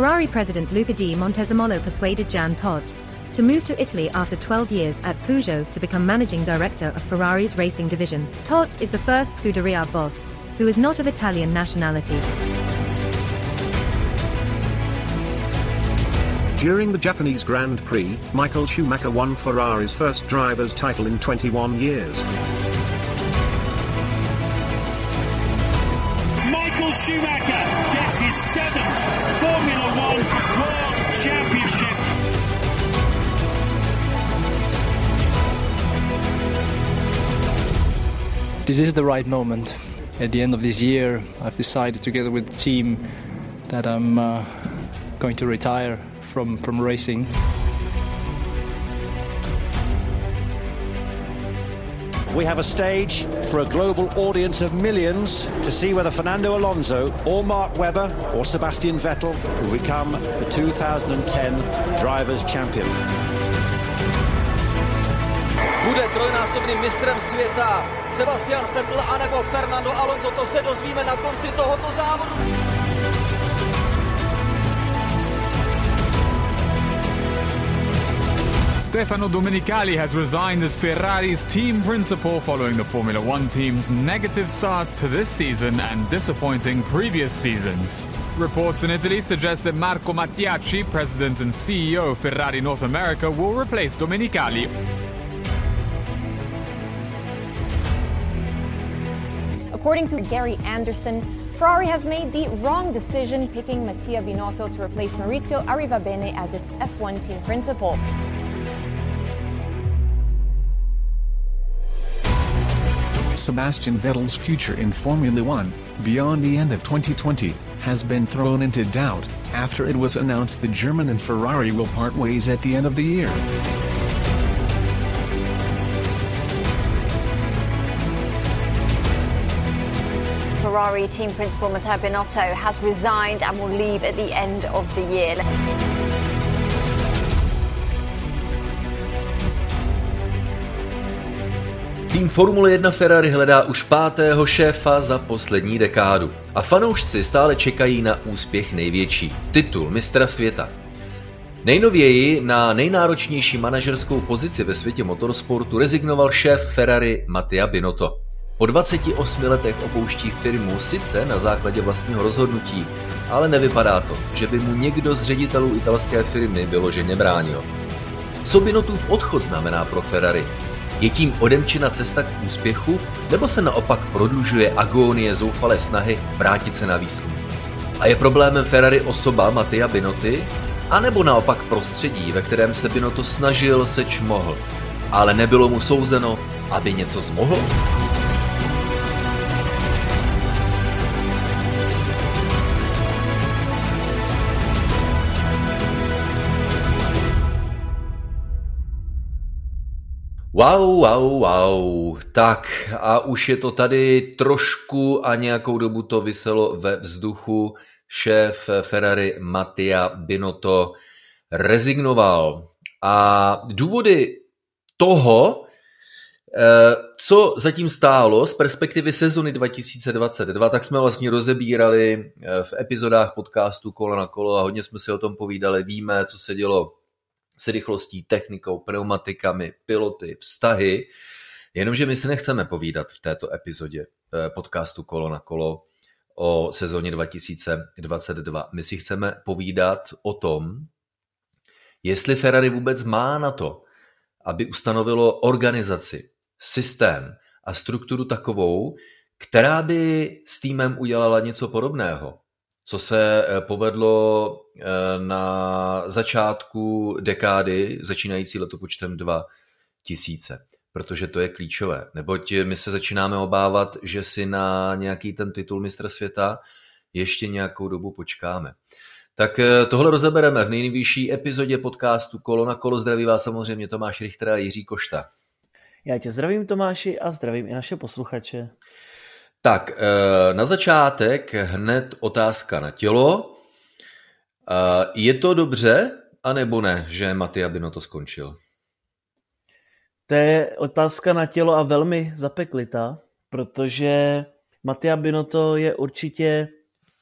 Ferrari president Luca di Montezemolo persuaded Jan Todt to move to Italy after 12 years at Peugeot to become managing director of Ferrari's racing division. Todt is the first Scuderia boss who is not of Italian nationality. During the Japanese Grand Prix, Michael Schumacher won Ferrari's first driver's title in 21 years. Michael Schumacher his seventh Formula One World Championship. This is the right moment. At the end of this year, I've decided together with the team that I'm uh, going to retire from, from racing. We have a stage for a global audience of millions to see whether Fernando Alonso or Mark Webber or Sebastian Vettel will become the 2010 Drivers' Champion. Bude trojnásobným mistrem světa Sebastian Vettel anebo Fernando Alonso, to se dozvíme na konci tohoto závodu. Stefano Domenicali has resigned as Ferrari's team principal following the Formula One team's negative start to this season and disappointing previous seasons. Reports in Italy suggest that Marco Mattiacci, president and CEO of Ferrari North America, will replace Domenicali. According to Gary Anderson, Ferrari has made the wrong decision picking Mattia Binotto to replace Maurizio Arrivabene as its F1 team principal. Sebastian Vettel's future in Formula One, beyond the end of 2020, has been thrown into doubt, after it was announced the German and Ferrari will part ways at the end of the year. Ferrari team principal Matteo Binotto has resigned and will leave at the end of the year. Tým Formule 1 Ferrari hledá už pátého šéfa za poslední dekádu a fanoušci stále čekají na úspěch největší, titul mistra světa. Nejnověji na nejnáročnější manažerskou pozici ve světě motorsportu rezignoval šéf Ferrari Mattia Binotto. Po 28 letech opouští firmu sice na základě vlastního rozhodnutí, ale nevypadá to, že by mu někdo z ředitelů italské firmy vyloženě bránil. Co Binotův odchod znamená pro Ferrari? Je tím odemčena cesta k úspěchu, nebo se naopak prodlužuje agónie zoufalé snahy vrátit se na výsluh? A je problémem Ferrari osoba Mattia Binoty, a nebo naopak prostředí, ve kterém se Binotto snažil, seč mohl, ale nebylo mu souzeno, aby něco zmohl? Wow, wow, wow. Tak a už je to tady trošku a nějakou dobu to vyselo ve vzduchu. Šéf Ferrari Mattia Binotto rezignoval. A důvody toho, eh, co zatím stálo z perspektivy sezony 2022, tak jsme vlastně rozebírali eh, v epizodách podcastu Kolo na kolo a hodně jsme si o tom povídali. Víme, co se dělo s rychlostí, technikou, pneumatikami, piloty, vztahy. Jenomže my si nechceme povídat v této epizodě eh, podcastu Kolo na kolo o sezóně 2022. My si chceme povídat o tom, jestli Ferrari vůbec má na to, aby ustanovilo organizaci, systém a strukturu takovou, která by s týmem udělala něco podobného co se eh, povedlo eh, na začátku dekády, začínající letopočtem 2000, protože to je klíčové. Neboť my se začínáme obávat, že si na nějaký ten titul mistra světa ještě nějakou dobu počkáme. Tak eh, tohle rozebereme v nejvyšší epizodě podcastu Kolo na kolo. Zdraví vás samozřejmě Tomáš Richter a Jiří Košta. Já tě zdravím Tomáši a zdravím i naše posluchače. Tak, eh, na začátek hned otázka na tělo. Eh, je to dobře, anebo ne, že Matia Bino to skončil? To je otázka na tělo a velmi zapeklitá, protože Matia Binotto je určitě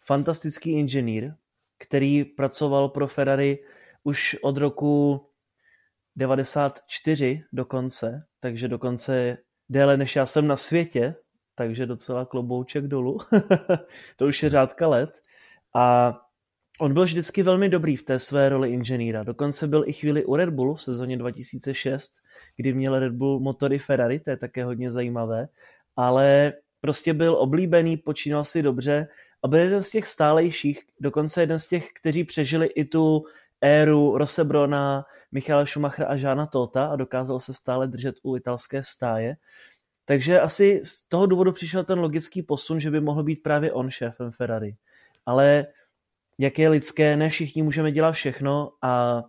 fantastický inženýr, který pracoval pro Ferrari už od roku 94 dokonce, takže dokonce déle než já jsem na světě, takže docela klobouček dolů. to už je řádka let. A on byl vždycky velmi dobrý v té své roli inženýra. Dokonce byl i chvíli u Red Bullu v sezóně 2006, kdy měl Red Bull motory Ferrari, to je také hodně zajímavé, ale prostě byl oblíbený, počínal si dobře a byl jeden z těch stálejších, dokonce jeden z těch, kteří přežili i tu éru Rosebrona, Michala Schumachera a Žána Tota a dokázal se stále držet u italské stáje. Takže asi z toho důvodu přišel ten logický posun, že by mohl být právě on šéfem Ferrari. Ale jak je lidské, ne všichni můžeme dělat všechno a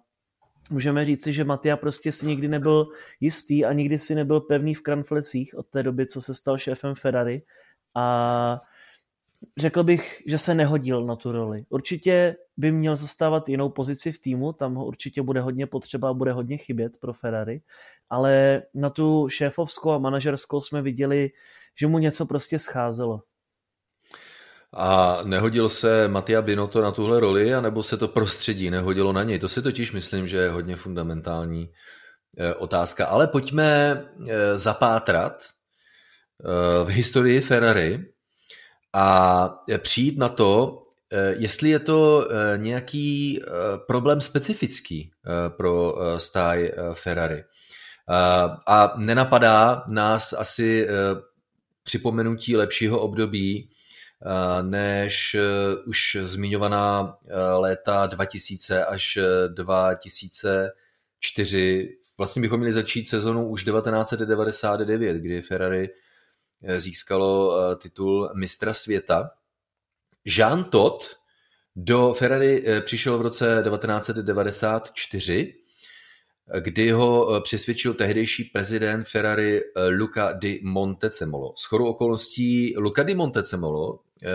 můžeme říci, že Matia prostě si nikdy nebyl jistý a nikdy si nebyl pevný v kranflecích od té doby, co se stal šéfem Ferrari a řekl bych, že se nehodil na tu roli. Určitě by měl zastávat jinou pozici v týmu, tam ho určitě bude hodně potřeba a bude hodně chybět pro Ferrari, ale na tu šéfovskou a manažerskou jsme viděli, že mu něco prostě scházelo. A nehodil se Matia Binotto na tuhle roli, anebo se to prostředí nehodilo na něj? To si totiž myslím, že je hodně fundamentální eh, otázka. Ale pojďme eh, zapátrat eh, v historii Ferrari a přijít na to, jestli je to nějaký problém specifický pro stáj Ferrari. A nenapadá nás asi připomenutí lepšího období než už zmiňovaná léta 2000 až 2004. Vlastně bychom měli začít sezonu už 1999, kdy Ferrari získalo titul mistra světa. Jean Todt do Ferrari přišel v roce 1994 kdy ho eh, přesvědčil tehdejší prezident Ferrari eh, Luca di Montecemolo. S chodou okolností Luca di Montecemolo eh,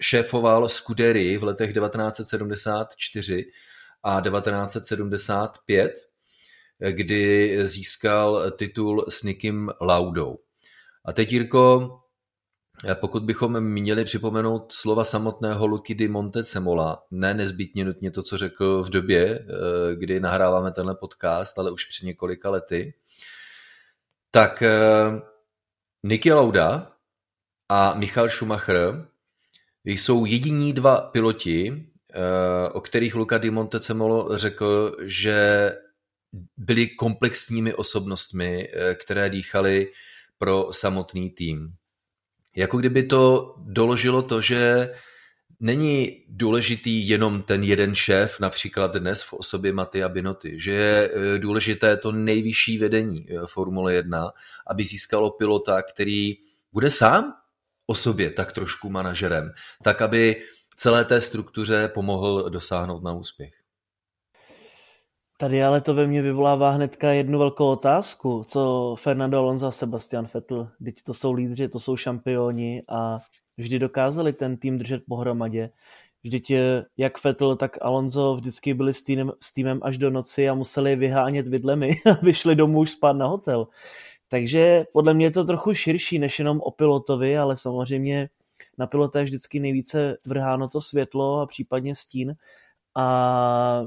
šéfoval Scuderii v letech 1974 a 1975, kdy získal titul s Nikim Laudou. A teď, Jirko, pokud bychom měli připomenout slova samotného Luky di Montecemola, ne nezbytně nutně to, co řekl v době, eh, kdy nahráváme tenhle podcast, ale už před několika lety, tak eh, Niki Lauda a Michal Schumacher jsou jediní dva piloti, eh, o kterých Luca di Montecemolo řekl, že byli komplexními osobnostmi, které dýchali pro samotný tým jako kdyby to doložilo to, že není důležitý jenom ten jeden šéf, například dnes v osobě Matia Binoty, že je e, důležité to nejvyšší vedení e, Formule 1, aby získalo pilota, který bude sám o sobě tak trošku manažerem, tak aby celé té struktuře pomohl dosáhnout na úspěch. Tady ale to ve mně vyvolává hnedka jednu velkou otázku. Co Fernando Alonso a Sebastian Vettel? Teď to jsou lídři, to jsou šampioni a vždy dokázali ten tým držet pohromadě. Vždyť jak Vettel, tak Alonso vždycky byli s týmem, s týmem až do noci a museli vyhánět vidlemi a vyšli domů už spát na hotel. Takže podle mě je to trochu širší než jenom o pilotovi, ale samozřejmě na pilota je vždycky nejvíce vrháno to světlo a případně stín. A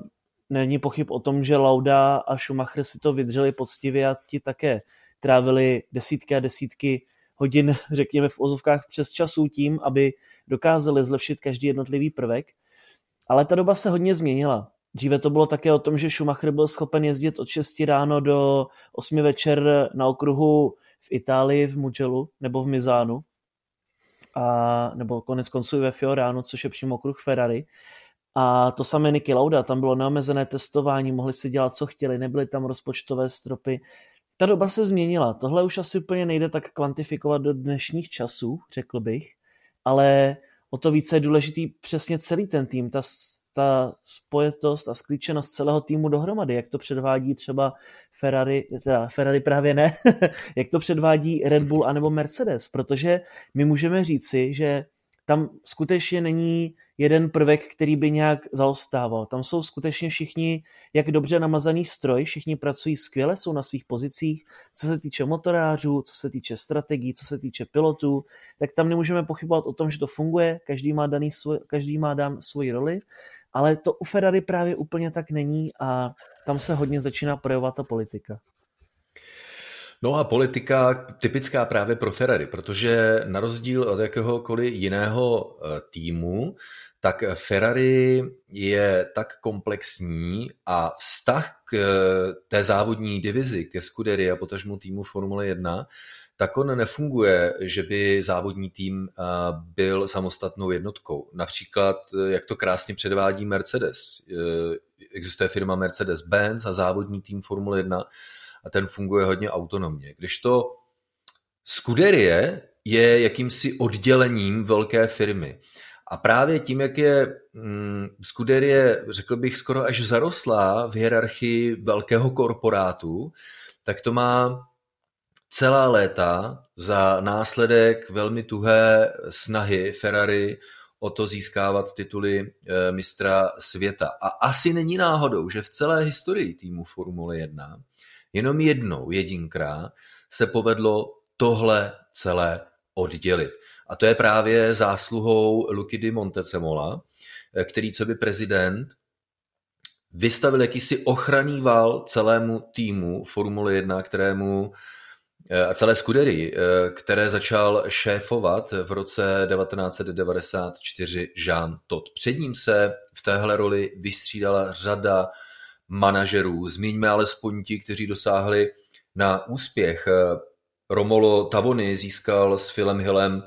není pochyb o tom, že Lauda a Schumacher si to vydrželi poctivě a ti také trávili desítky a desítky hodin, řekněme v ozovkách přes časů tím, aby dokázali zlepšit každý jednotlivý prvek. Ale ta doba se hodně změnila. Dříve to bylo také o tom, že Schumacher byl schopen jezdit od 6 ráno do 8 večer na okruhu v Itálii, v Mugellu nebo v Mizánu, a, nebo konec konců ve Fiorano, což je přímo okruh Ferrari. A to samé Niky Lauda, tam bylo neomezené testování, mohli si dělat, co chtěli, nebyly tam rozpočtové stropy. Ta doba se změnila, tohle už asi úplně nejde tak kvantifikovat do dnešních časů, řekl bych, ale o to více je důležitý přesně celý ten tým, ta, ta spojetost a sklíčenost celého týmu dohromady, jak to předvádí třeba Ferrari, teda Ferrari právě ne, jak to předvádí Red Bull anebo Mercedes, protože my můžeme říci, že tam skutečně není jeden prvek, který by nějak zaostával. Tam jsou skutečně všichni, jak dobře namazaný stroj, všichni pracují skvěle, jsou na svých pozicích, co se týče motorářů, co se týče strategií, co se týče pilotů, tak tam nemůžeme pochybovat o tom, že to funguje, každý má, daný svoj, každý má dán svoji roli ale to u Ferrari právě úplně tak není a tam se hodně začíná projevovat ta politika. No a politika typická právě pro Ferrari, protože na rozdíl od jakéhokoliv jiného eh, týmu, tak Ferrari je tak komplexní a vztah k eh, té závodní divizi, ke a potažmu týmu Formule 1, tak on nefunguje, že by závodní tým eh, byl samostatnou jednotkou. Například, jak to krásně předvádí Mercedes. Existuje firma Mercedes-Benz a závodní tým Formule 1 a ten funguje hodně autonomně. Když to Scuderie je jakýmsi oddělením velké firmy. A právě tím, jak je mm, Scuderie, řekl bych, skoro až zarostlá v hierarchii velkého korporátu, tak to má celá léta za následek velmi tuhé snahy Ferrari o to získávat tituly e, mistra světa. A asi není náhodou, že v celé historii týmu Formule 1 Jenom jednou, jedinkrát, se povedlo tohle celé oddělit. A to je právě zásluhou Luky di Montecemola, který co by prezident vystavil jakýsi ochranný val celému týmu Formule 1, kterému eh, a celé skudery, eh, které začal šéfovat v roce 1994 Jean Todt. Před ním se v téhle roli vystřídala řada manažerů. Zmíňme alespoň ti, kteří dosáhli na úspěch. Romolo Tavoni získal s Philem Hillem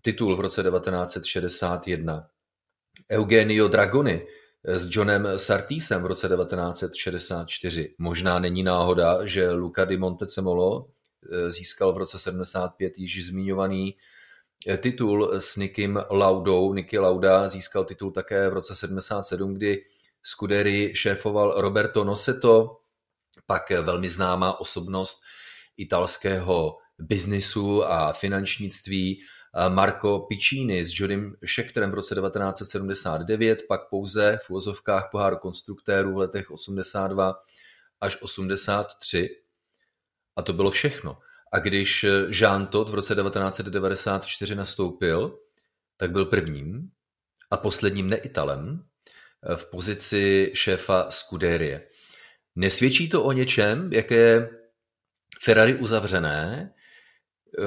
titul v roce 1961. Eugenio Dragoni s Johnem Sartisem v roce 1964. Možná není náhoda, že Luca di Montecemolo eh, získal v roce 75 již zmiňovaný eh, titul s Nikim Laudou. Niky Lauda získal titul také v roce 77, kdy Scudery šéfoval Roberto Noseto, pak velmi známá osobnost italského biznisu a finančnictví Marco Piccini s Jodym Schechterem v roce 1979, pak pouze v uvozovkách pohár konstruktérů v letech 82 až 83. A to bylo všechno. A když Jean Todt v roce 1994 nastoupil, tak byl prvním a posledním neitalem, v pozici šéfa Scuderie. Nesvědčí to o něčem, jak je Ferrari uzavřené,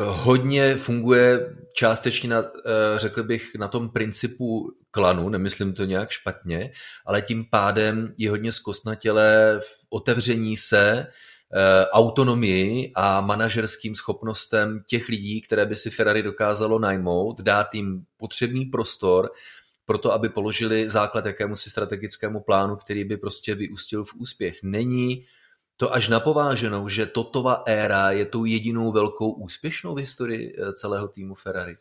hodně funguje částečně, na, řekl bych, na tom principu klanu, nemyslím to nějak špatně, ale tím pádem je hodně zkostnatělé v otevření se eh, autonomii a manažerským schopnostem těch lidí, které by si Ferrari dokázalo najmout, dát jim potřebný prostor proto, aby položili základ jakémusi strategickému plánu, který by prostě vyústil v úspěch. Není to až napováženou, že Totova éra je tou jedinou velkou úspěšnou v historii eh, celého týmu Ferrari.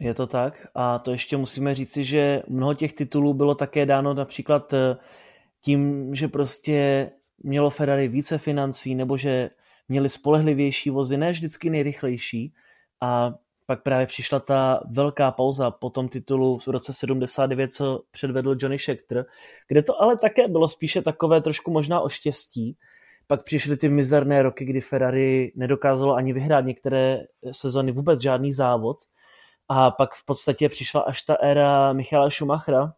Je to tak a to ještě musíme říci, že mnoho těch titulů bylo také dáno například eh, tím, že prostě mělo Ferrari více financí nebo že měli spolehlivější vozy, ne vždycky nejrychlejší a pak právě přišla ta velká pauza po tom titulu v roce 79, co předvedl Johnny Scheckter, kde to ale také bylo spíše takové trošku možná o štěstí. Pak přišly ty mizerné roky, kdy Ferrari nedokázalo ani vyhrát některé sezony vůbec žádný závod. A pak v podstatě přišla až ta éra Michaela Schumachera.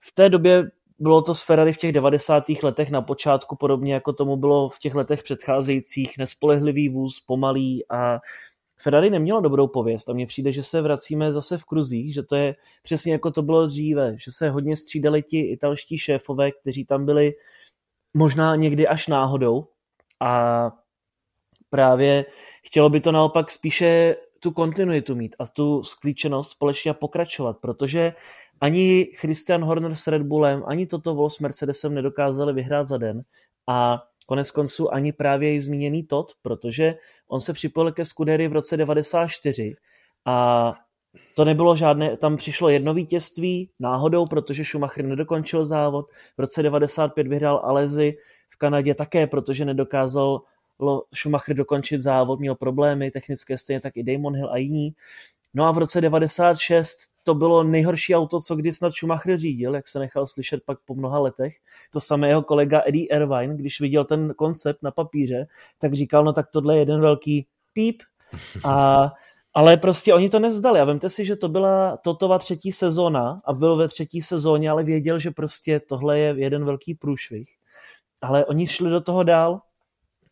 V té době bylo to s Ferrari v těch 90. letech na počátku, podobně jako tomu bylo v těch letech předcházejících, nespolehlivý vůz, pomalý a Ferrari nemělo dobrou pověst a mně přijde, že se vracíme zase v kruzích, že to je přesně jako to bylo dříve, že se hodně střídali ti italští šéfové, kteří tam byli možná někdy až náhodou. A právě chtělo by to naopak spíše tu kontinuitu mít a tu sklíčenost společně pokračovat, protože ani Christian Horner s Red Bullem, ani toto Vol s Mercedesem nedokázali vyhrát za den a konec konců ani právě i zmíněný Todd, protože on se připojil ke Scudery v roce 94 a to nebylo žádné, tam přišlo jedno vítězství náhodou, protože Schumacher nedokončil závod. V roce 95 vyhrál Alezi v Kanadě také, protože nedokázal Schumacher dokončit závod, měl problémy technické, stejně tak i Damon Hill a jiní. No a v roce 96 to bylo nejhorší auto, co kdy snad Schumacher řídil, jak se nechal slyšet pak po mnoha letech. To samé jeho kolega Eddie Irvine, když viděl ten koncept na papíře, tak říkal, no tak tohle je jeden velký píp. A Ale prostě oni to nezdali a vemte si, že to byla Totova třetí sezóna a byl ve třetí sezóně, ale věděl, že prostě tohle je jeden velký průšvih. Ale oni šli do toho dál.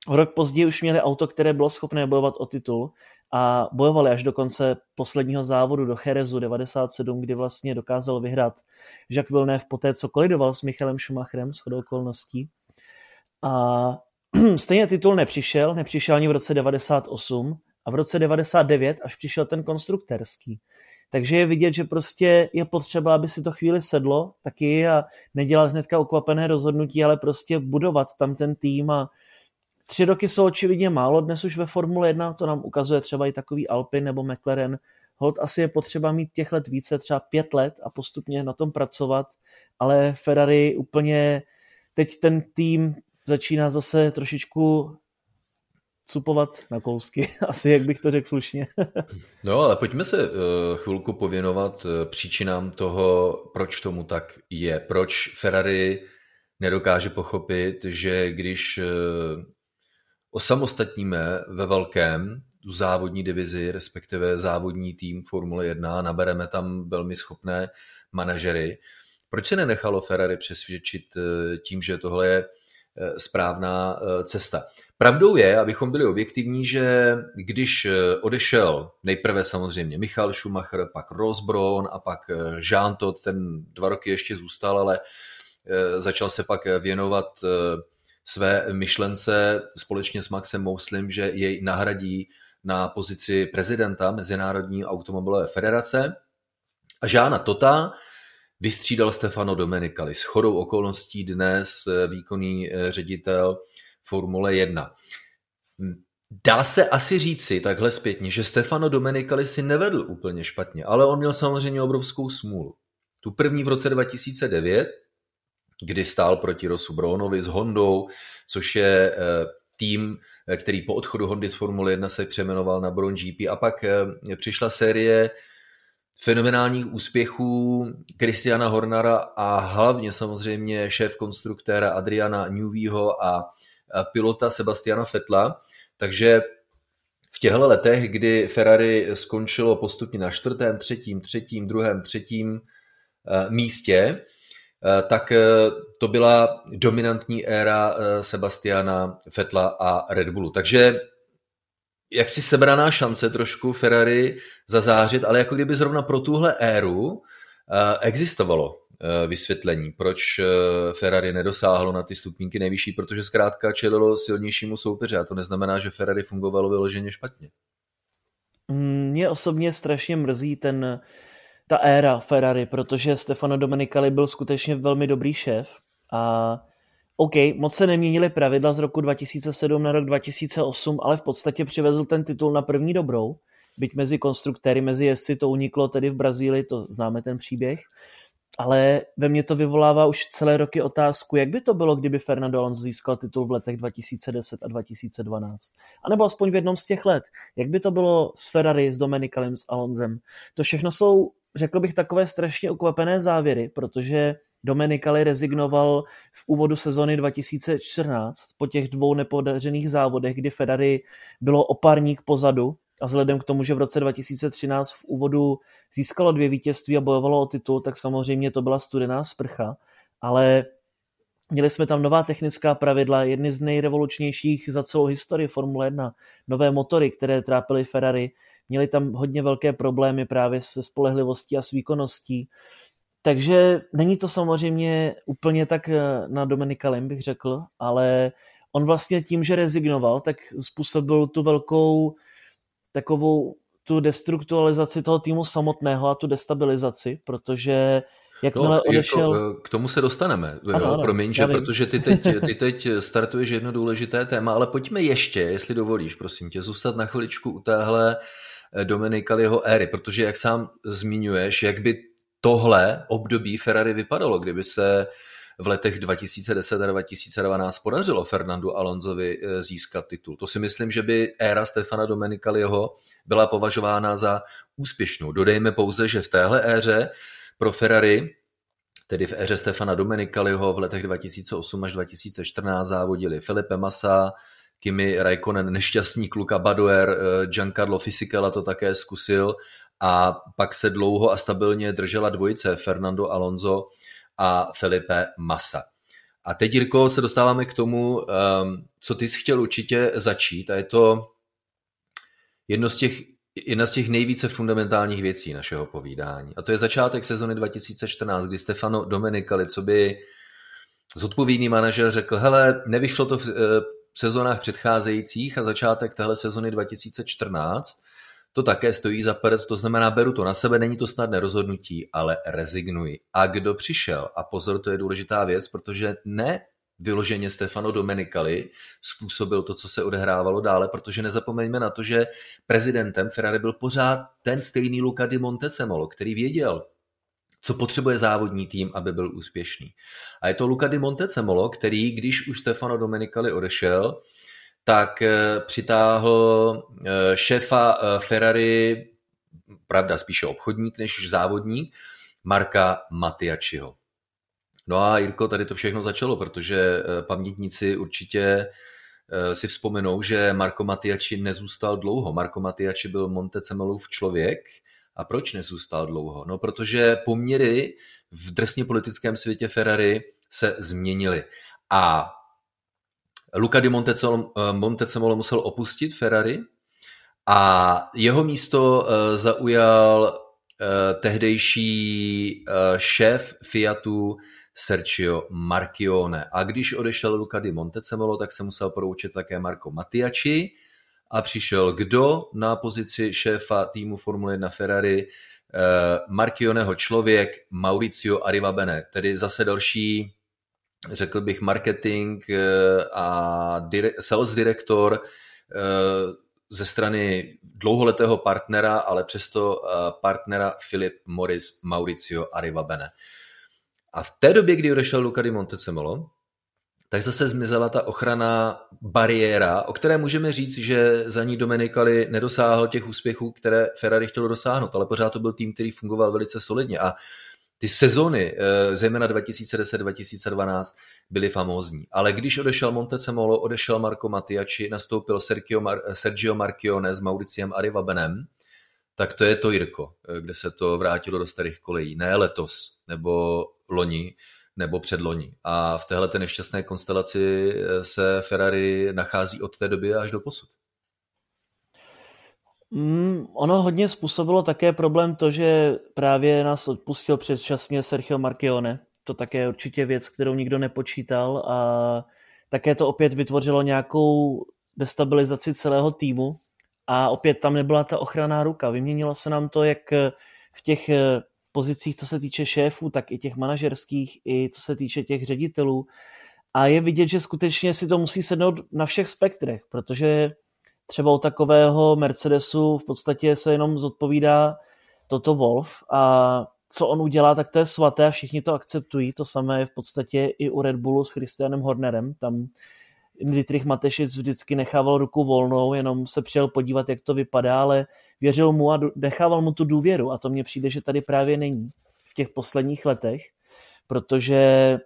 Rok později už měli auto, které bylo schopné bojovat o titul a bojovali až do konce posledního závodu do Cherezu 97, kdy vlastně dokázal vyhrát Jacques Villeneuve poté, co kolidoval s Michalem Schumacherem s okolností. A stejně titul nepřišel, nepřišel ani v roce 98 a v roce 99 až přišel ten konstruktorský. Takže je vidět, že prostě je potřeba, aby si to chvíli sedlo taky a nedělat hnedka ukvapené rozhodnutí, ale prostě budovat tam ten tým a tři roky jsou očividně málo dnes už ve Formule 1, to nám ukazuje třeba i takový Alpin nebo McLaren. Hold asi je potřeba mít těch let více, třeba pět let a postupně na tom pracovat, ale Ferrari úplně teď ten tým začíná zase trošičku cupovat na kousky, asi jak bych to řekl slušně. no ale pojďme se uh, chvilku pověnovat uh, příčinám toho, proč tomu tak je. Proč Ferrari nedokáže pochopit, že když uh, osamostatníme ve velkém tu závodní divizi, respektive závodní tým Formule 1, nabereme tam velmi schopné manažery, proč se nenechalo Ferrari přesvědčit tím, že tohle je správná cesta? Pravdou je, abychom byli objektivní, že když eh, odešel nejprve samozřejmě Michal Schumacher, pak Rosbron a pak eh, Jean Todt, ten dva roky ještě zůstal, ale eh, začal se pak věnovat své myšlence společně s Maxem Mouslim, že jej nahradí na pozici prezidenta Mezinárodní automobilové federace. A Žána Tota vystřídal Stefano Domenicali. S chodou okolností dnes výkonný ředitel Formule 1. Dá se asi říci takhle zpětně, že Stefano Domenicali si nevedl úplně špatně, ale on měl samozřejmě obrovskou smůlu. Tu první v roce 2009, kdy stál proti Rosu Bronovi s Hondou, což je eh, tým, eh, který po odchodu Hondy z Formule 1 se přejmenoval na Bron GP a pak eh, přišla série fenomenálních úspěchů Christiana Hornara a hlavně samozřejmě šéf konstruktéra Adriana Neweyho a pilota Sebastiana Fetla, takže v těchto letech, kdy Ferrari skončilo postupně na čtvrtém, třetím, třetím, druhém, třetím místě, tak eh, to byla dominantní éra Sebastiana Fetla a Red Bullu. Takže jak si sebraná šance trošku Ferrari zazářit, ale jako kdyby zrovna pro tuhle éru existovalo Eh, vysvětlení, proč eh, Ferrari nedosáhlo na ty stupínky nejvyšší, protože zkrátka čelilo silnějšímu soupeře a to neznamená, že Ferrari fungovalo vyloženě špatně. Mě osobně strašně mrzí ten, ta éra Ferrari, protože Stefano Domenicali byl skutečně velmi dobrý šéf a OK, moc se neměnily pravidla z roku 2007 na rok 2008, ale v podstatě přivezl ten titul na první dobrou, byť mezi konstruktéry, mezi jezdci to uniklo tedy v Brazílii, to známe ten příběh ale ve mně to vyvolává už celé roky otázku, jak by to bylo, kdyby Fernando Alonso získal titul v letech 2010 a 2012. A nebo aspoň v jednom z těch let. Jak by to bylo s Ferrari, s Dominikalem, s Alonzem. To všechno jsou, řekl bych, takové strašně ukvapené závěry, protože Domenicali rezignoval v úvodu sezony 2014 po těch dvou nepodařených závodech, kdy Ferrari bylo oparník pozadu a vzhledem k tomu, že v roce 2013 v úvodu získalo dvě vítězství a bojovalo o titul, tak samozřejmě to byla studená sprcha, ale Měli jsme tam nová technická pravidla, jedny z nejrevolučnějších za celou historii Formule 1, nové motory, které trápily Ferrari, měli tam hodně velké problémy právě se spolehlivostí a s výkonností. Takže není to samozřejmě úplně tak eh, na Dominika Lim, bych řekl, ale on vlastně tím, že rezignoval, tak způsobil tu velkou takovou tu destruktualizaci toho týmu samotného a tu destabilizaci, protože jakmile no, odešel... Jako, k tomu se dostaneme, ano, jo, ano, promiň, že, protože ty teď, ty teď startuješ jedno důležité téma, ale pojďme ještě, jestli dovolíš, prosím tě, zůstat na chviličku u téhle eh, Dominikaliho éry, protože jak sám zmiňuješ, jak by tohle období Ferrari vypadalo, kdyby se v letech 2010 a 2012 podařilo Fernandu Alonsovi eh, získat titul. To si myslím, že by éra Stefana Domenicaliho byla považována za úspěšnou. Dodejme pouze, že v téhle éře pro Ferrari tedy v éře Stefana Domenicaliho v letech 2008 až 2014 závodili Felipe Massa, Kimi Raikkonen, nešťastný kluka Badoer, Giancarlo Fisichella to také zkusil a pak se dlouho a stabilně držela dvojice Fernando Alonso a Felipe Massa. A teď, Jirko, se dostáváme k tomu, ehm, co ty jsi chtěl určitě začít a je to jedno z těch, jedna z těch nejvíce fundamentálních věcí našeho povídání. A to je začátek sezony 2014, kdy Stefano Domenicali, co by zodpovědný manažer řekl, hele, nevyšlo to v eh, sezónách předcházejících a začátek téhle sezony 2014 to také stojí za prd, to znamená, beru to na sebe, není to snadné rozhodnutí, ale rezignuji. A kdo přišel? A pozor, to je důležitá věc, protože ne vyloženě Stefano Domenicali způsobil to, co se odehrávalo dále, protože nezapomeňme na to, že prezidentem Ferrari byl pořád ten stejný Luca di Montecemolo, který věděl, co potřebuje závodní tým, aby byl úspěšný. A je to Luca di Montecemolo, který, když už Stefano Domenicali odešel, tak eh, přitáhl eh, šéfa eh, Ferrari, pravda spíše obchodník než závodník, Marka Matiačiho. No a Jirko, tady to všechno začalo, protože pamětníci určitě si vzpomenou, že Marko Matiači nezůstal dlouho. Marko Matiači byl Montecemelův člověk. A proč nezůstal dlouho? No, protože poměry v drsně politickém světě Ferrari se změnily. A Luca di eh, Montecemolo musel opustit Ferrari a jeho místo eh, zaujal eh, tehdejší šéf Fiatu Sergio Marchione. A když odešel Luca di Montecemolo, tak se musel poroučit také Marco Mattiaci a přišel kdo na pozici šéfa týmu Formule 1 Ferrari? Marchioneho člověk Mauricio Arrivabene, tedy zase další řekl bych, marketing eh, a sales direktor eh, ze strany dlouholetého partnera, ale přesto eh, partnera Philip Morris Mauricio Arrivabene. A v té době, kdy odešel Luca di Montecemolo, tak zase zmizela ta ochrana bariéra, o které můžeme říct, že za ní Domenicali nedosáhl těch úspěchů, které Ferrari chtělo dosáhnout, ale pořád to byl tým, který fungoval velice solidně. A ty sezony, eh, zejména 2010-2012, byly famózní. Ale když odešel Montecemolo, odešel Marco Matiaci, nastoupil Sergio, Mar- Sergio Marchione s Mauriciem Arrivabenem, tak to je to Jirko, eh, kde se to vrátilo do starých kolejí. Ne letos, nebo loni, nebo předloni. A v téhle nešťastné konstelaci eh, se Ferrari nachází od té doby až do posud. Mm, ono hodně způsobilo také problém to, že právě nás odpustil předčasně Sergio Marchione. To také je určitě věc, kterou nikdo nepočítal a také to opět vytvořilo nějakou destabilizaci celého týmu a opět tam nebyla ta ochranná ruka. Vyměnilo se nám to jak v těch pozicích, co se týče šéfů, tak i těch manažerských, i co se týče těch ředitelů. A je vidět, že skutečně si to musí sednout na všech spektrech, protože třeba u takového Mercedesu v podstatě se jenom zodpovídá toto Wolf a co on udělá, tak to je svaté a všichni to akceptují. To samé je v podstatě i u Red Bullu s Christianem Hornerem. Tam Dietrich Matešic vždycky nechával ruku volnou, jenom se přijel podívat, jak to vypadá, ale věřil mu a nechával mu tu důvěru. A to mně přijde, že tady právě není v těch posledních letech, protože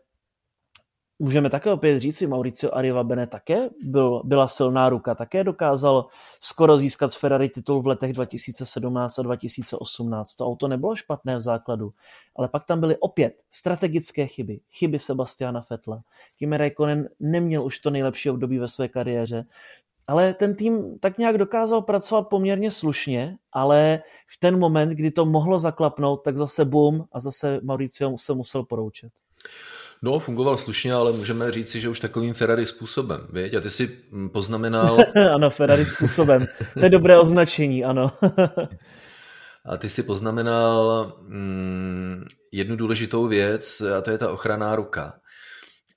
můžeme také opět říci, Mauricio Arrivabene také byl, byla silná ruka, také dokázal skoro získat z Ferrari titul v letech 2017 a 2018. To auto nebylo špatné v základu, ale pak tam byly opět strategické chyby, chyby Sebastiana Fetla. Kimi Räikkönen neměl už to nejlepší období ve své kariéře, ale ten tým tak nějak dokázal pracovat poměrně slušně, ale v ten moment, kdy to mohlo zaklapnout, tak zase boom a zase Mauricio se musel poroučet. No, fungoval slušně, ale můžeme říci, že už takovým Ferrari způsobem, věď? A ty si mm, poznamenal... ano, Ferrari způsobem. To je dobré označení, ano. a ty si poznamenal mm, jednu důležitou věc, a to je ta ochranná ruka.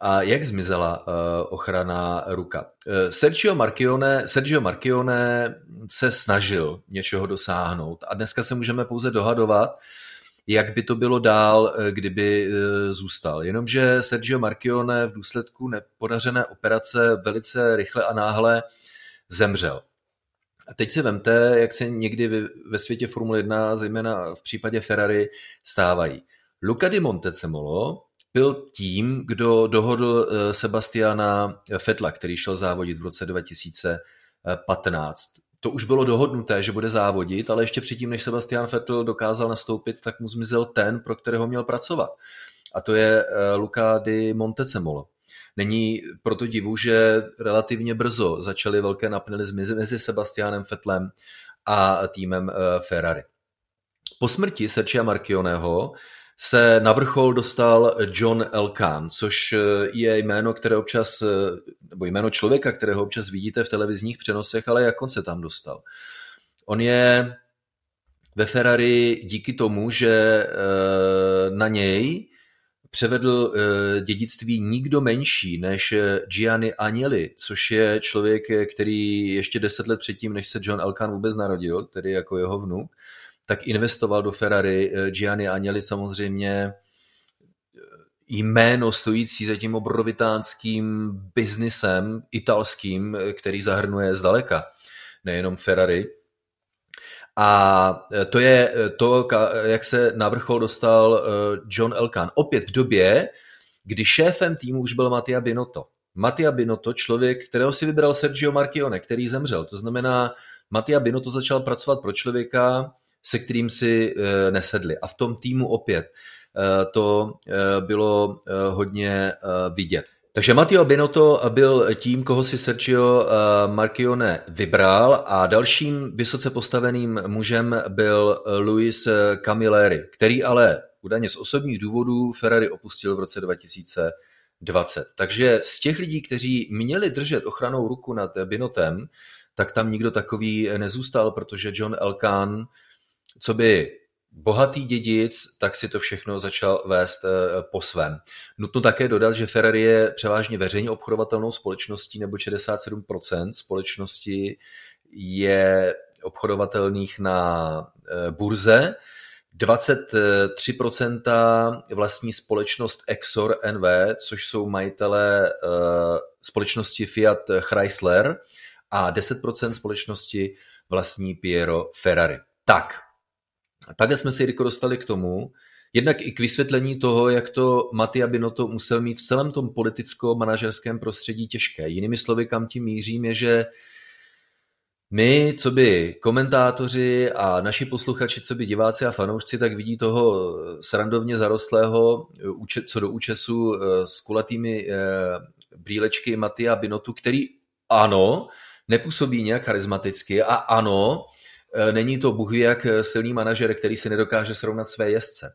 A jak zmizela uh, ochranná ruka? Uh, Sergio Marchione, Sergio Marchione se snažil něčeho dosáhnout a dneska se můžeme pouze dohadovat, jak by to bylo dál, eh, kdyby eh, zůstal. Jenomže Sergio Marchione v důsledku nepodařené operace velice rychle a náhle zemřel. A teď si vemte, jak se někdy ve světě Formule 1, zejména v případě Ferrari, stávají. Luca di Montecemolo byl tím, kdo dohodl Sebastiana Fetla, který šel závodit v roce 2015 to už bylo dohodnuté, že bude závodit, ale ještě předtím, než Sebastian Vettel dokázal nastoupit, tak mu zmizel ten, pro kterého měl pracovat. A to je eh, Luca di Montecemolo. Není proto divu, že relativně brzo začaly velké napnely mezi Sebastianem Vettelem a týmem eh, Ferrari. Po smrti Sergia Marchioneho se na vrchol dostal John Elkan, což eh, je jméno, které občas, eh, nebo jméno člověka, kterého občas vidíte v televizních přenosech, ale jak on se tam dostal. On je ve Ferrari díky tomu, že eh, na něj převedl dědictví nikdo menší než Gianni Agnelli, což je člověk, který ještě deset let předtím, než se John Elkan vůbec narodil, tedy jako jeho vnuk, tak investoval do Ferrari. Eh, Gianni Agnelli samozřejmě eh, jméno stojící za tím obrovitánským biznisem italským, eh, který zahrnuje zdaleka nejenom Ferrari. A to je to, jak se na vrchol dostal John Elkan. Opět v době, kdy šéfem týmu už byl Mattia Binotto. Mattia Binotto, člověk, kterého si vybral Sergio Marchione, který zemřel. To znamená, Mattia Binotto začal pracovat pro člověka, se kterým si eh, nesedli. A v tom týmu opět eh, to eh, bylo hodně vidět. Takže Matteo Binotto byl tím, koho si Sergio Marchione vybral a dalším vysoce postaveným mužem byl Luis Camilleri, který ale údajně z osobních důvodů Ferrari opustil v roce 2020. Takže z těch lidí, kteří měli držet ochranou ruku nad Binotem, tak tam nikdo takový nezůstal, protože John Elkan co by bohatý dědic, tak si to všechno začal vést eh, po svém. Nutno také dodat, že Ferrari je převážně veřejně obchodovatelnou společností, nebo 67% společnosti je obchodovatelných na eh, burze, 23% vlastní společnost Exor NV, což jsou majitelé eh, společnosti Fiat Chrysler a 10% společnosti vlastní Piero Ferrari. Tak, a takhle jsme se Jirko dostali k tomu, jednak i k vysvětlení toho, jak to Mattia Binotto musel mít v celém tom politicko-manažerském prostředí těžké. Jinými slovy, kam tím mířím, je, že my, co by komentátoři a naši posluchači, co by diváci a fanoušci, tak vidí toho srandovně zarostlého, co do účesu eh, s kulatými eh, brýlečky Matia Binotu, který ano, nepůsobí nějak charismaticky a ano, Eh, není to Bůh jak eh, silný manažer, který si nedokáže srovnat své jezdce.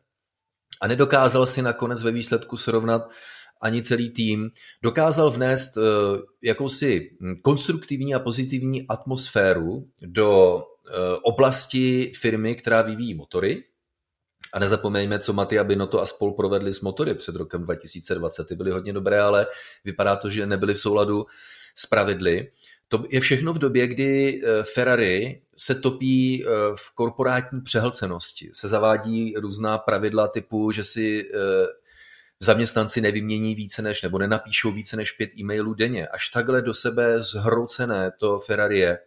A nedokázal si nakonec ve výsledku srovnat ani celý tým. Dokázal vnést eh, jakousi hm, konstruktivní a pozitivní atmosféru do oblasti firmy, která vyvíjí motory. A nezapomeňme, co Matia Binotto a spol provedli s motory před rokem 2020. Ty byly hodně dobré, ale vypadá to, že nebyly v souladu s pravidly. To je všechno v době, kdy eh, Ferrari se topí eh, v korporátní přehlcenosti. Se zavádí různá pravidla typu, že si eh, zaměstnanci nevymění více než, nebo nenapíšou více než pět e-mailů denně. Až takhle do sebe zhroucené to Ferrari je.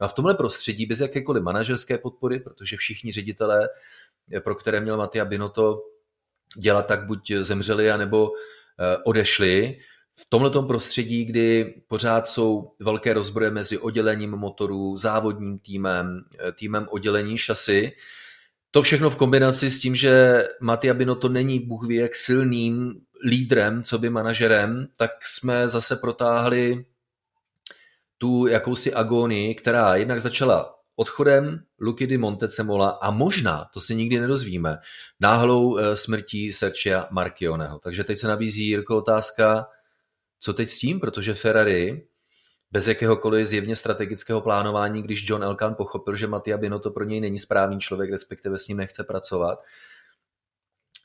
No a v tomhle prostředí bez jakékoliv manažerské podpory, protože všichni ředitelé, pro které měl Matia Binotto dělat, tak buď zemřeli, anebo odešli, v tomto prostředí, kdy pořád jsou velké rozbroje mezi oddělením motorů, závodním týmem, eh, týmem oddělení šasy, to všechno v kombinaci s tím, že Matia Binotto není Bůh ví jak silným lídrem, co by manažerem, tak jsme zase protáhli tu jakousi agonii, která jednak začala odchodem Luky di Montecemola a možná, to se nikdy nedozvíme, náhlou eh, smrtí Sergia Marchioneho. Takže teď se nabízí, Jirko, otázka, co teď s tím, protože Ferrari bez jakéhokoliv zjevně strategického plánování, když John Elkan pochopil, že Mattia Binotto pro něj není správný člověk, respektive s ním nechce pracovat,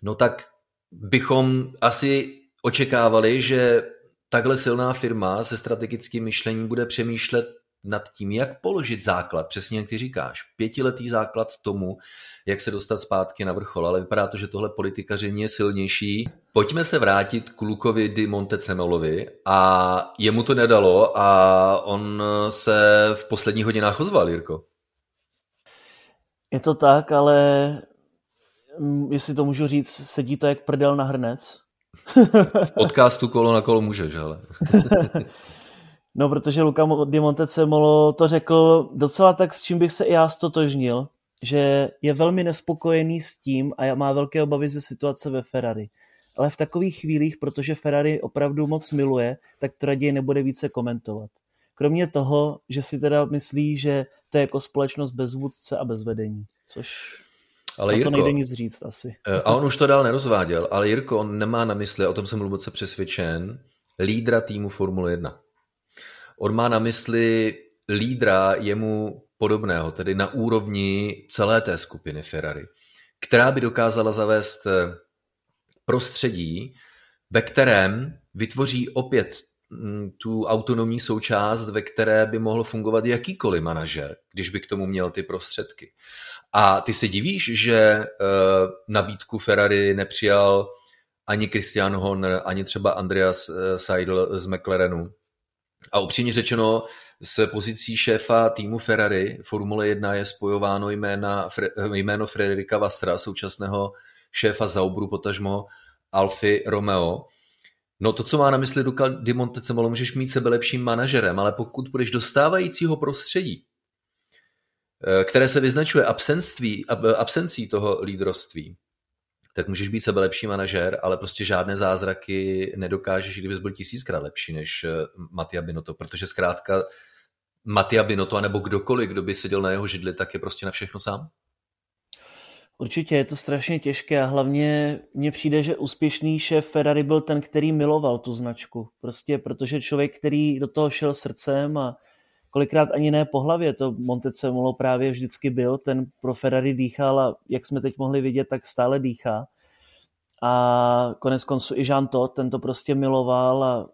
no tak bychom asi očekávali, že takhle silná firma se strategickým myšlením bude přemýšlet nad tím, jak položit základ, přesně jak ty říkáš, pětiletý základ tomu, jak se dostat zpátky na vrchol, ale vypadá to, že tohle politikaření je silnější. Pojďme se vrátit k Lukovi di Montecenolovi a jemu to nedalo a on se v posledních hodinách ozval, Jirko. Je to tak, ale mm, jestli to můžu říct, sedí to jak prdel na hrnec, V podcastu kolo na kolo můžeš, ale. no, protože Luka Di Montecemolo to řekl docela tak, s čím bych se i já stotožnil, že je velmi nespokojený s tím a má velké obavy ze situace ve Ferrari. Ale v takových chvílích, protože Ferrari opravdu moc miluje, tak to raději nebude více komentovat. Kromě toho, že si teda myslí, že to je jako společnost bez vůdce a bez vedení, což ale Jirko, to nejde nic říct asi. Eh, a on už to dál nerozváděl, ale Jirko, on nemá na mysli, o tom jsem hluboce přesvědčen, lídra týmu Formule 1. On má na mysli lídra jemu podobného, tedy na úrovni celé té skupiny Ferrari, která by dokázala zavést eh, prostředí, ve kterém vytvoří opět mm, tu autonomní součást, ve které by mohl fungovat jakýkoliv manažer, když by k tomu měl ty prostředky. A ty se divíš, že uh, nabídku Ferrari nepřijal ani Christian Horner, ani třeba Andreas uh, Seidel z McLarenu. A upřímně řečeno, s pozicí šéfa týmu Ferrari Formule 1 je spojováno jména, jméno Frederika Vassra, současného šéfa Zaubru, potažmo Alfy Romeo. No to, co má na mysli Luka Di Montecemolo, můžeš mít sebe lepším manažerem, ale pokud budeš dostávajícího prostředí, eh, které se vyznačuje absenství, absencí toho lídroství, tak můžeš být sebe lepší manažer, ale prostě žádné zázraky nedokážeš, kdybys byl tisíckrát lepší než eh, Matia Binotto, protože zkrátka Matia Binotto, nebo kdokoliv, kdo by seděl na jeho židli, tak je prostě na všechno sám? Určitě je to strašně těžké a hlavně mně přijde, že úspěšný šéf Ferrari byl ten, který miloval tu značku. Prostě protože člověk, který do toho šel srdcem a kolikrát ani ne po hlavě, to Montecemolo právě vždycky byl, ten pro Ferrari dýchal a jak jsme teď mohli vidět, tak stále dýchá. A konec konců i Jean Todt, ten to prostě miloval a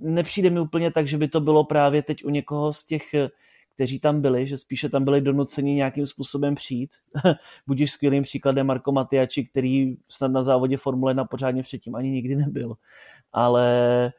nepřijde mi úplně tak, že by to bylo právě teď u někoho z těch, kteří tam byli, že spíše tam byli donuceni nějakým způsobem přijít. Budíš skvělým příkladem Marko Matiači, který snad na závodě Formule 1 pořádně předtím ani nikdy nebyl. Ale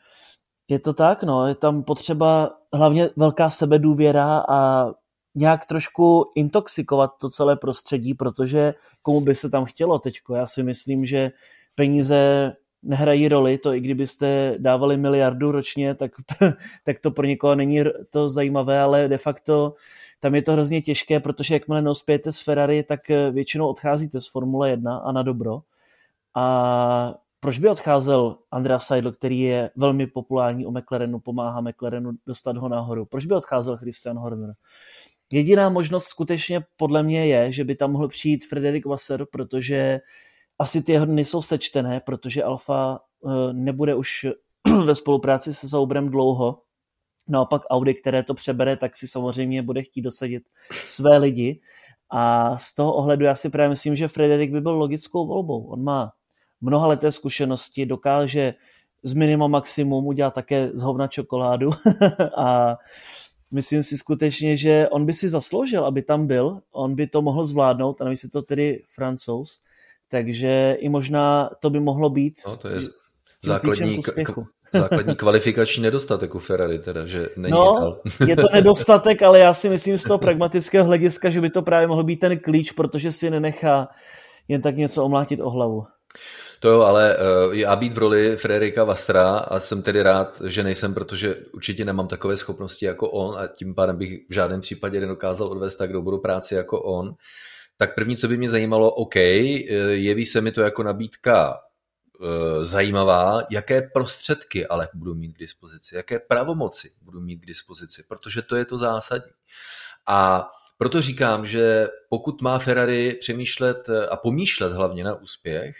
je to tak, no, je tam potřeba hlavně velká sebedůvěra a nějak trošku intoxikovat to celé prostředí, protože komu by se tam chtělo teďko. Já si myslím, že peníze nehrají roli, to i kdybyste dávali miliardu ročně, tak, tak to pro někoho není to zajímavé, ale de facto tam je to hrozně těžké, protože jakmile neuspějete s Ferrari, tak většinou odcházíte z Formule 1 a na dobro. A proč by odcházel Andrea Seidl, který je velmi populární o McLarenu, pomáhá McLarenu dostat ho nahoru? Proč by odcházel Christian Horner? Jediná možnost skutečně podle mě je, že by tam mohl přijít Frederik Wasser, protože asi ty jeho dny jsou sečtené, protože Alfa eh, nebude už ve spolupráci se Saubrem dlouho. Naopak Audi, které to přebere, tak si samozřejmě bude chtít dosadit své lidi. A z toho ohledu já si právě myslím, že Frederik by byl logickou volbou. On má mnoha leté zkušenosti, dokáže z minima maximum udělat také z hovna čokoládu. A myslím si skutečně, že on by si zasloužil, aby tam byl, on by to mohl zvládnout a navíc je to tedy francouz, takže i možná to by mohlo být no, to je základní, základní kvalifikační nedostatek u Ferrari, teda, že není no, je to nedostatek, ale já si myslím z toho pragmatického hlediska, že by to právě mohl být ten klíč, protože si nenechá jen tak něco omlátit o hlavu. To jo, ale uh, já být v roli Frederika Vassra a jsem tedy rád, že nejsem, protože určitě nemám takové schopnosti jako on a tím pádem bych v žádném případě nedokázal odvést tak dobrou práci jako on. Tak první, co by mě zajímalo, OK, eh, jeví se mi to jako nabídka uh, zajímavá, jaké prostředky ale budu mít k dispozici, jaké pravomoci budu mít k dispozici, protože to je to zásadní. A proto říkám, že pokud má Ferrari přemýšlet a pomýšlet hlavně na úspěch,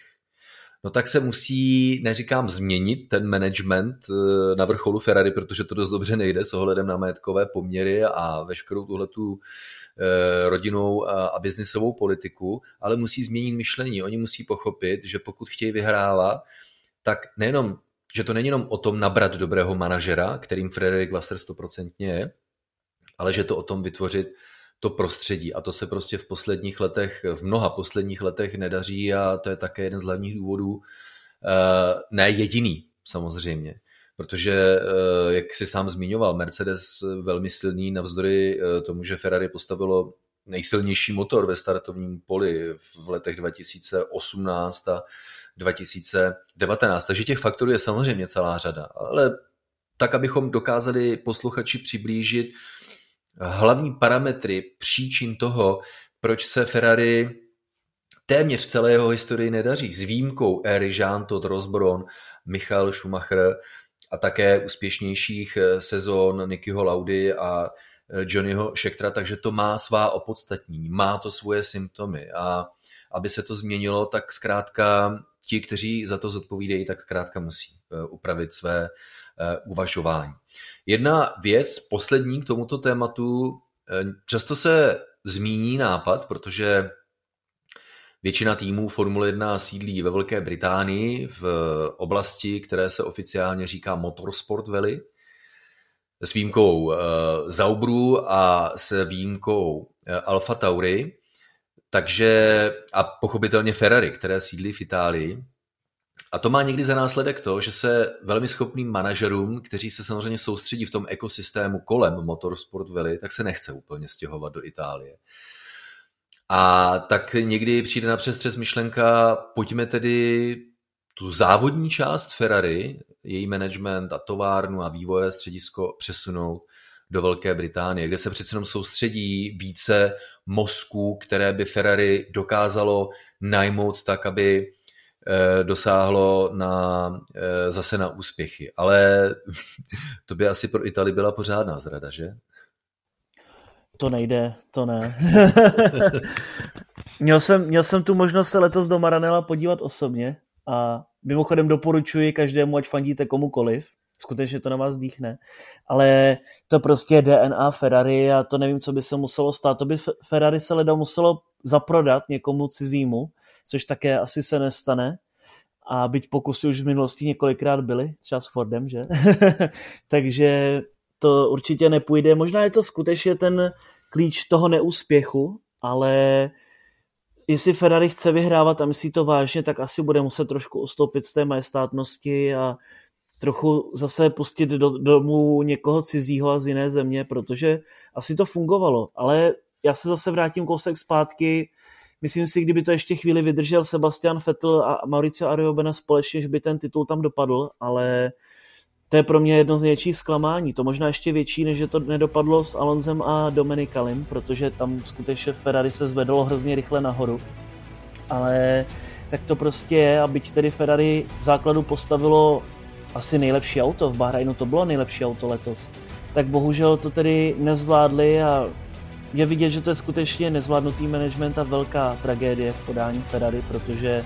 no tak se musí, neříkám změnit ten management eh, na vrcholu Ferrari, protože to dost dobře nejde s ohledem na majetkové poměry a veškerou tuhletu eh, rodinou a biznisovou politiku, ale musí změnit myšlení. Oni musí pochopit, že pokud chtějí vyhrávat, tak nejenom, že to není jenom o tom nabrat dobrého manažera, kterým Frederik Wasser stoprocentně je, ale že to o tom vytvořit to prostředí. A to se prostě v posledních letech, v mnoha posledních letech nedaří a to je také jeden z hlavních důvodů, eh, ne jediný samozřejmě, protože, eh, jak si sám zmiňoval, Mercedes velmi silný navzdory eh, tomu, že Ferrari postavilo nejsilnější motor ve startovním poli v letech 2018 a 2019. Takže těch faktorů je samozřejmě celá řada, ale tak, abychom dokázali posluchači přiblížit hlavní parametry příčin toho, proč se Ferrari téměř v celé jeho historii nedaří, s výjimkou éry Jean Todt Rosbron, Michael Schumacher a také úspěšnějších sezon Nikyho Laudy a Johnnyho Schectera, takže to má svá opodstatní, má to svoje symptomy. A aby se to změnilo, tak zkrátka ti, kteří za to zodpovídají, tak zkrátka musí eh, upravit své eh, uvažování. Jedna věc, poslední k tomuto tématu, eh, často se zmíní nápad, protože Většina týmů Formule 1 sídlí ve Velké Británii v oblasti, které se oficiálně říká Motorsport Valley, s výjimkou uh, Zaubru a s výjimkou Alfa Tauri, takže a pochopitelně Ferrari, které sídlí v Itálii. A to má někdy za následek to, že se velmi schopným manažerům, kteří se samozřejmě soustředí v tom ekosystému kolem Motorsport Valley, tak se nechce úplně stěhovat do Itálie. A tak někdy přijde na přestřes myšlenka, pojďme tedy tu závodní část Ferrari, její management a továrnu a vývoje středisko přesunout do Velké Británie, kde se přece jenom soustředí více mozků, které by Ferrari dokázalo najmout tak, aby dosáhlo na, eh, zase na úspěchy. Ale to by asi pro Itali byla pořádná zrada, že? To nejde, to ne. měl, jsem, měl jsem tu možnost se letos do Maranela podívat osobně a mimochodem doporučuji každému, ať fandíte komukoliv, skutečně to na vás dýchne, ale to prostě je DNA Ferrari a to nevím, co by se muselo stát. To by Ferrari se leda muselo zaprodat někomu cizímu, což také asi se nestane. A byť pokusy už v minulosti několikrát byly, třeba s Fordem, že? Takže to určitě nepůjde. Možná je to skutečně ten klíč toho neúspěchu, ale jestli Ferrari chce vyhrávat a myslí to vážně, tak asi bude muset trošku ustoupit z té majestátnosti a trochu zase pustit do domů někoho cizího a z jiné země, protože asi to fungovalo. Ale já se zase vrátím kousek zpátky. Myslím si, kdyby to ještě chvíli vydržel Sebastian Vettel a Mauricio Ariobena společně, že by ten titul tam dopadl, ale to je pro mě jedno z největších zklamání. To možná ještě větší, než že to nedopadlo s Alonzem a Dominikalim, protože tam skutečně Ferrari se zvedlo hrozně rychle nahoru. Ale tak to prostě je a byť tedy Ferrari v základu postavilo asi nejlepší auto v Bahrajnu, to bylo nejlepší auto letos, tak bohužel to tedy nezvládli a je vidět, že to je skutečně nezvládnutý management a velká tragédie v podání Ferrari, protože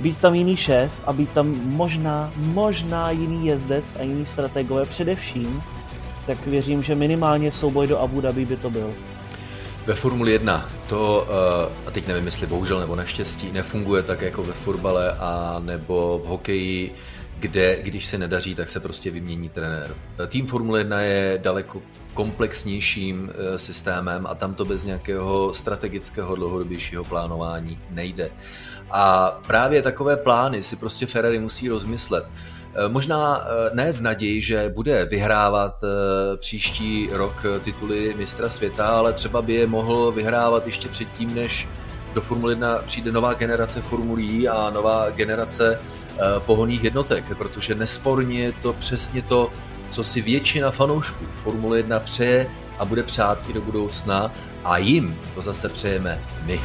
být tam jiný šéf a být tam možná, možná jiný jezdec a jiný strategové především, tak věřím, že minimálně souboj do Abu Dhabi by to byl. Ve Formuli 1 to, eh, a teď nevím, jestli bohužel nebo naštěstí, nefunguje tak jako ve fotbale a nebo v hokeji, kde když se nedaří, tak se prostě vymění trenér. Tým Formule 1 je daleko komplexnějším eh, systémem a tam to bez nějakého strategického dlouhodobějšího plánování nejde. A právě takové plány si prostě Ferrari musí rozmyslet. Eh, možná eh, ne v naději, že bude vyhrávat příští rok tituly mistra světa, ale třeba by je mohl vyhrávat ještě předtím, než do Formule 1 přijde nová generace formulí a nová generace pohonných jednotek, protože nesporně je to přesně to, co si většina fanoušků Formule 1 přeje a bude přát i do budoucna a jim to zase přejeme my.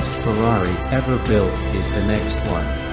Best Ferrari ever built is the next one.